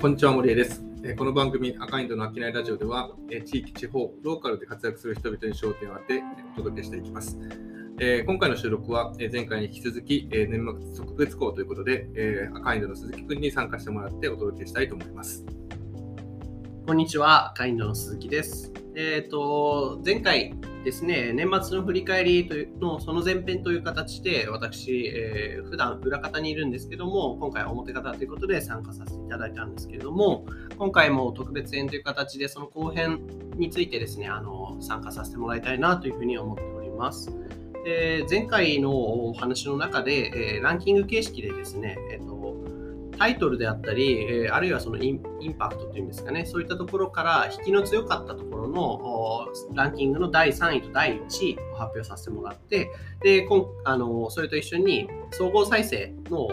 こんにちは、森江です、この番組、赤インドの商いラジオでは、地域、地方、ローカルで活躍する人々に焦点を当て、お届けしていきます。今回の収録は、前回に引き続き、年末特別校ということで、え、赤インドの鈴木くんに参加してもらってお届けしたいと思います。こんにちは、赤インドの鈴木です。えっ、ー、と、前回ですね、年末の振り返りというのその前編という形で、私、えー、普段裏方にいるんですけども、今回表方ということで参加させていただいたんですけれども、今回も特別編という形で、その後編についてですね、あの参加させてもらいたいなというふうに思っております。で前回のお話の中で、え、ランキング形式でですね、えーとタイトルであったり、えあるいはそのインパクトというんですかね、そういったところから引きの強かったところのランキングの第3位と第1位を発表させてもらって、でこんあのそれと一緒に総合再生の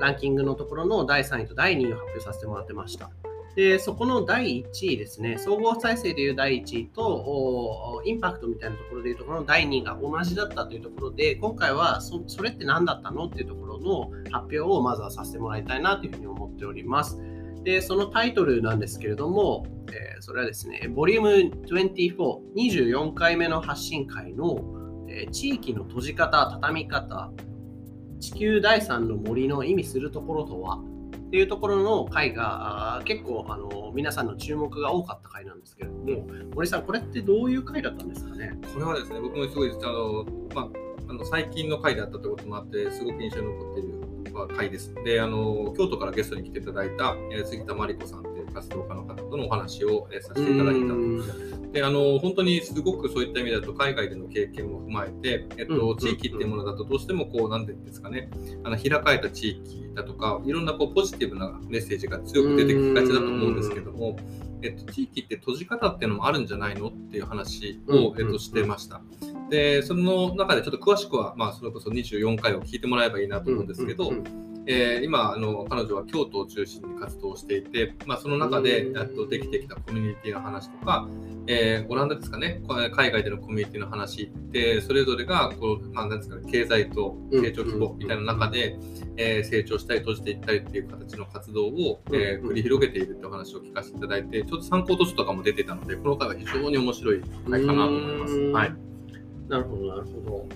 ランキングのところの第3位と第2位を発表させてもらってました。で、そこの第1位ですね、総合再生でいう第1位と、インパクトみたいなところでいうところの第2位が同じだったというところで、今回はそそれって何だったのっていうところの発表をまずはさせてもらいたいなというふうに思っております。で、そのタイトルなんですけれども、えー、それはですね、Vol. 24、24回目の発信会の、えー、地域の閉じ方、畳み方、地球第三の森の意味するところとはっていうところの回が結構あの皆さんの注目が多かった回なんですけれども森さんこれってどういう回だったんですかね？これはですね僕もすごいあの、まあ、あの最近の回であったということもあってすごく印象に残っている回です。であの京都からゲストに来ていただいた、え杉田真理子さんという活動家の方とのお話を、えさせていただいたと。であの本当にすごくそういった意味だと海外での経験も踏まえて、えっと、地域っていうものだとどうしてもこう何て言うんですかね。あの開かれた地域だとかいろんなこうポジティブなメッセージが強く出てきがちだと思うんですけども、えっと、地域って閉じ方っていうのもあるんじゃないのっていう話を、えっと、してました。でその中でちょっと詳しくは、まあ、それこそ24回を聞いてもらえばいいなと思うんですけど、えー、今あの彼女は京都を中心に活動していて、まあ、その中でやっとできてきたコミュニティの話とか、えー、オランダですかね？海外でのコミュニティの話ってそれぞれがこう、まあ、なんですかね、経済と成長規模みたいな中で、えー、成長したり閉じていったりっていう形の活動を、えー、繰り広げているってお話を聞かせていただいてちょっと参考図書とかも出てたのでこの回は非常に面白い回かなと思います。はいなるほど、なるほ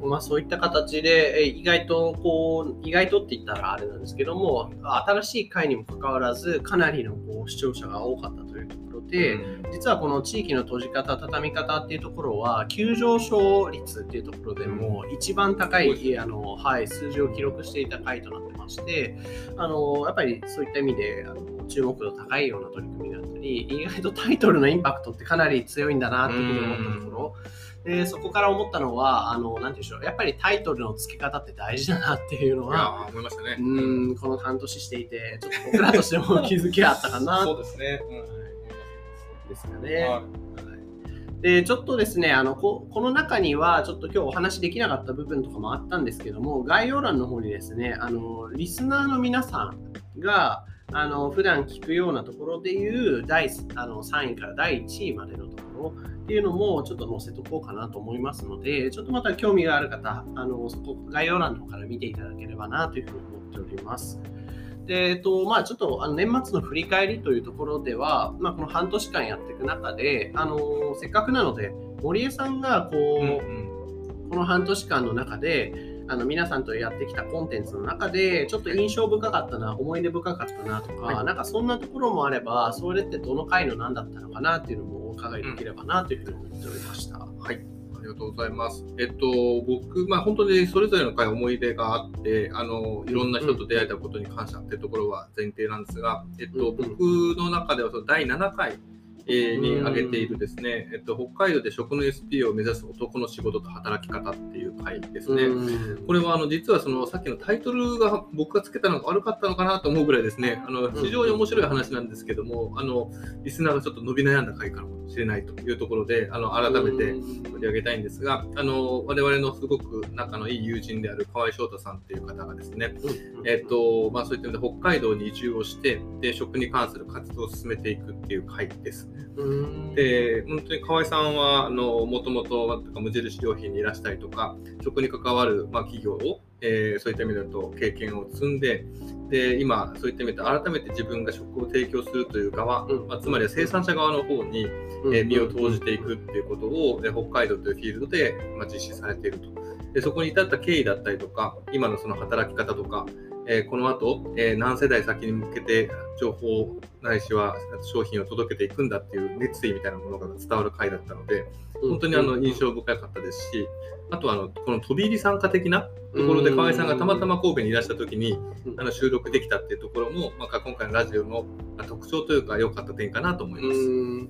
ど。まあ、そういった形で、意外とこう、意外とって言ったらあれなんですけども、新しい回にもかかわらず、かなりのこう視聴者が多かったというところで、うん、実はこの地域の閉じ方、畳み方っていうところは、急上昇率っていうところでも、一番高い、あのはい、数字を記録していた回となってまして、あのやっぱりそういった意味で、あの注目度高いような取り組みだったり、意外とタイトルのインパクトってかなり強いんだなっていうふうに思ったところ、うんでそこから思ったのはあのなんていうんでしょうやっぱりタイトルの付け方って大事だなっていうのは思いましたね。うんこの半年していてちょっと僕らとしても気づきあったかな。そうですね、うん、ですかね、はい。でちょっとですねあのここの中にはちょっと今日お話できなかった部分とかもあったんですけども概要欄の方にですねあのリスナーの皆さんがあの普段聞くようなところでいう第あの3位から第1位までのところっていうのもちょっと載せとこうかなと思いますので、ちょっとまた興味がある方、あのそこ概要欄の方から見ていただければなというふうに思っております。でえっとまあ、ちょっとあの年末の振り返りというところでは、まあ、この半年間やっていく中で、あのせっかくなので、森江さんがこう、うんうん、この半年間の中で、あの皆さんとやってきたコンテンツの中でちょっと印象深かったな思い出深かったなとか、はい、なんかそんなところもあればそれってどの回の何だったのかなっていうのもお伺いできればなというふうに思っておりました。うん、はいありがとうございます。えっと、僕、まあ、本当にそれぞれの回思い出があって、あの、いろんな人と出会えたことに感謝っていうところは前提なんですが、えっと、僕の中ではその第7回に挙げているですね、えっと、北海道で食の SP を目指す男の仕事と働き方っていう回ですね。これはあの実はそのさっきのタイトルが僕がつけたのが悪かったのかなと思うぐらいですね、あの非常に面白い話なんですけども、あのリスナーがちょっと伸び悩んだ回かもしれないというところで、あの改めて取り上げたいんですが、あの我々のすごく仲のいい友人である河合翔太さんっていう方がですね、えっとまあ、そういった意味で北海道に移住をしてで食に関する活動を進めていくっていう回ですね。で本当に河合さんはもともと無印良品にいらしたりとか食に関わる、まあ、企業をえーそういった意味だと経験を積んで、で今、そういった意味で改めて自分が食を提供するという側、うんまあ、つまりは生産者側の方に、うんえー身を投じていくっていうことを、えー北海道というフィールドで、まあ、実施されていると。でそこに至った経緯だったりとか、今のその働き方とか、えーこの後、えー何世代先に向けて情報ないしは商品を届けていくんだっていう熱意みたいなものが伝わる回だったので、本当にあの印象深かったですし、あとはあのこの飛び入り参加的なところで河合さんがたまたま神戸にいらした時にうん。あの収録できたっていうところも、まあ、今回のラジオのまあ特徴というか良かった点かなと思います。うん。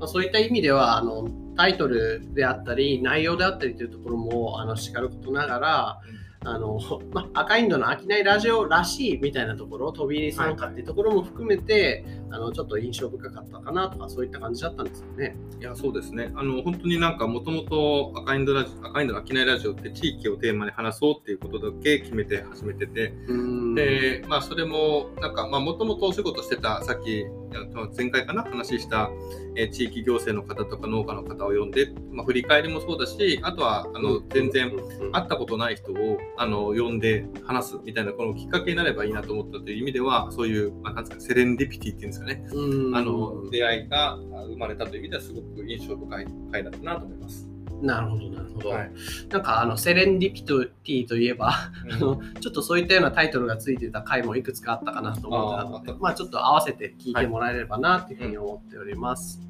まあ、そういった意味ではあのタイトルであったり内容であったりというところもあのしかることながら、あのま、赤インドの商いラジオらしいみたいなところ飛び入り参加っていうところも含めて、あのちょっと印象深かったかなとかそういった感じだったんですよね。いやそうですね。あの本当になんかもともと赤インドラジ赤インドの飽きないラジオって地域をテーマに話そうっていうことだけ決めて始めてて、うん。で、まあ、それも、なんか、まあ、もともとお仕事してた、さっき、あの前回かな、話した、えー地域行政の方とか農家の方を呼んで、まあ、振り返りもそうだし、あとは、あの、全然、会ったことない人を、あの、呼んで話すみたいな、このきっかけになればいいなと思ったという意味では、そういう、まあ、なんですか、セレンディピティっていうんですかね。うんあの、出会いが生まれたという意味では、すごく印象深い回だったなと思います。なるほどなるほど、はいなんかあのセレンディピティといえばあのちょっとそういったようなタイトルがついてた回もいくつかあったかなと思ってたのでまあ、ちょっと合わせて聞いてもらえればなというふうに思っております。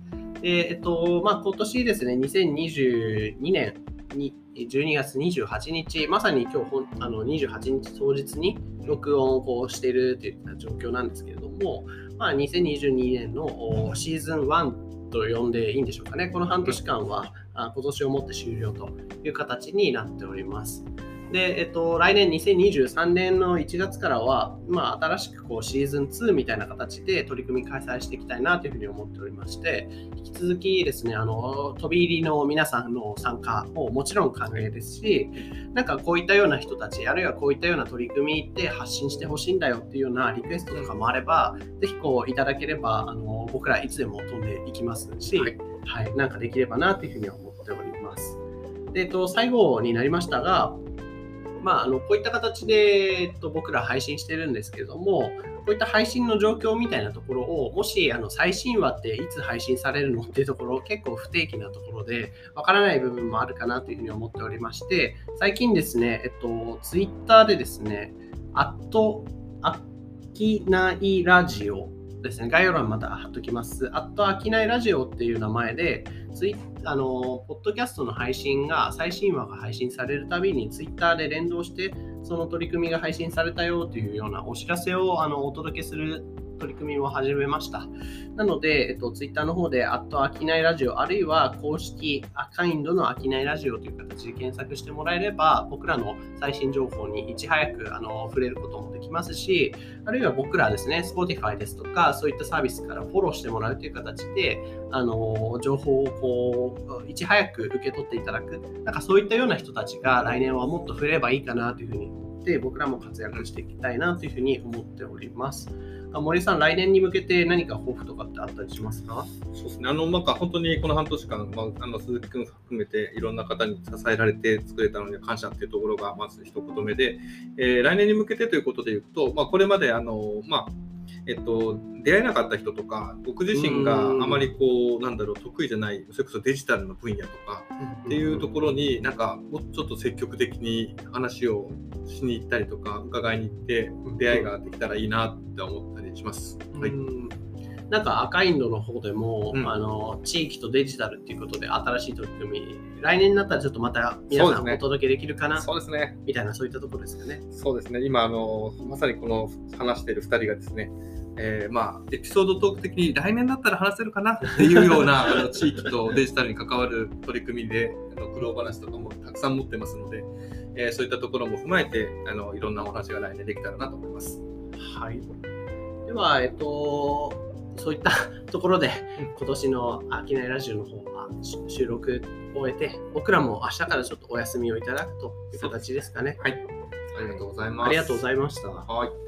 でえっとまあ、今年ですね、2022年に12月28日、まさに今日あの28日当日に録音をこうしているといった状況なんですけれども、まあ、2022年のシーズン1と呼んでいいんでしょうかね、この半年間はあ今年をもって終了という形になっております。で、えっと、来年2023年の1月からは、まあ、新しくこうシーズン2みたいな形で取り組み開催していきたいなというふうに思っておりまして、引き続きですね、あの飛び入りの皆さんの参加ももちろん歓迎ですし、なんかこういったような人たち、あるいはこういったような取り組みで発信してほしいんだよっていうようなリクエストとかもあれば、ぜひこういただければ、あの僕らいつでも飛んでいきますし、ははいい、なんかできればなというふうに思っております。で、えっと、最後になりましたが、まあ、あのこういった形で、えっと、僕ら配信してるんですけれども、こういった配信の状況みたいなところを、もしあの最新話っていつ配信されるのっていうところ、結構不定期なところで、わからない部分もあるかなというふうに思っておりまして、最近ですね、えっと、ツイッターでですね、アット、あきないラジオですね、概要欄また貼っときます。アットあきないラジオっていう名前で、ツイあのポッドキャストの配信が最新話が配信されるたびにツイッターで連動してその取り組みが配信されたよというようなお知らせをあのお届けする取り組みを始めました。なので、えっと、ツイッターの方で、あと、あきないラジオ、あるいは公式アカインドのあきないラジオという形で検索してもらえれば、僕らの最新情報にいち早くあの触れることもできますし、あるいは僕らですね、Spotify ですとか、そういったサービスからフォローしてもらうという形で、あの情報をこういち早く受け取っていただく、なんかそういったような人たちが来年はもっと増えればいいかなというふうに思って、僕らも活躍していきたいなというふうに思っております。あ森さん、来年に向けて何か抱負とかってあったりしますか？そうですね、あのなんか本当にこの半年間、まあ、あの鈴木君含めていろんな方に支えられて作れたのに感謝っていうところがまず一言目で、えー来年に向けてということでいうと、まあ、これまであの、まあえっと、出会えなかった人とか、僕自身があまりこう、なんだろう、得意じゃない、それこそデジタルの分野とかっていうところに、なんかもうちょっと積極的に話をしに行ったりとか、伺いに行って、出会いができたらいいなって思ったりします。はい。うんなんか赤インドの方でも、うんあの地域とデジタルっていうことで新しい取り組み来年になったらちょっとまた皆さんお届けできるかな、そうですね。みたいなそういったところですかね。そうですね、今あの、まさにこの話している2人がですね、えーまあ、エピソードトーク的に来年だったら話せるかなっていうような あの地域とデジタルに関わる取り組みで、あの苦労話とかもたくさん持ってますので、えーそういったところも踏まえてあの、いろんなお話が来年できたらなと思います。はい。では、えっと、そういったところで、今年の飽きないラジオの方はし収録を終えて、僕らも明日からちょっとお休みをいただくという形ですかね。はい、ありがとうございます。ありがとうございました。はい。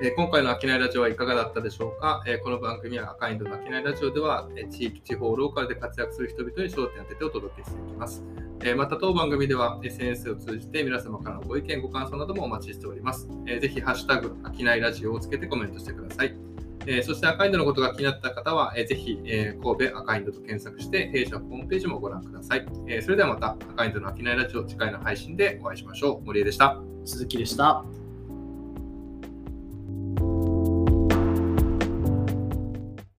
え今回の商いラジオはいかがだったでしょうか、えこの番組は赤インドの商いラジオでは、え地域、地方、ローカルで活躍する人々に焦点を当ててお届けしていきます。えまた当番組では SNS を通じて皆様からのご意見、ご感想などもお待ちしております。えーぜひ、ハッシュタグ、商いラジオをつけてコメントしてください。えそして赤インドのことが気になった方は、えーぜひ、え神戸赤インドと検索して弊社ホームページもご覧ください。えそれではまた赤インドの商いラジオ次回の配信でお会いしましょう。森江でした。鈴木でした。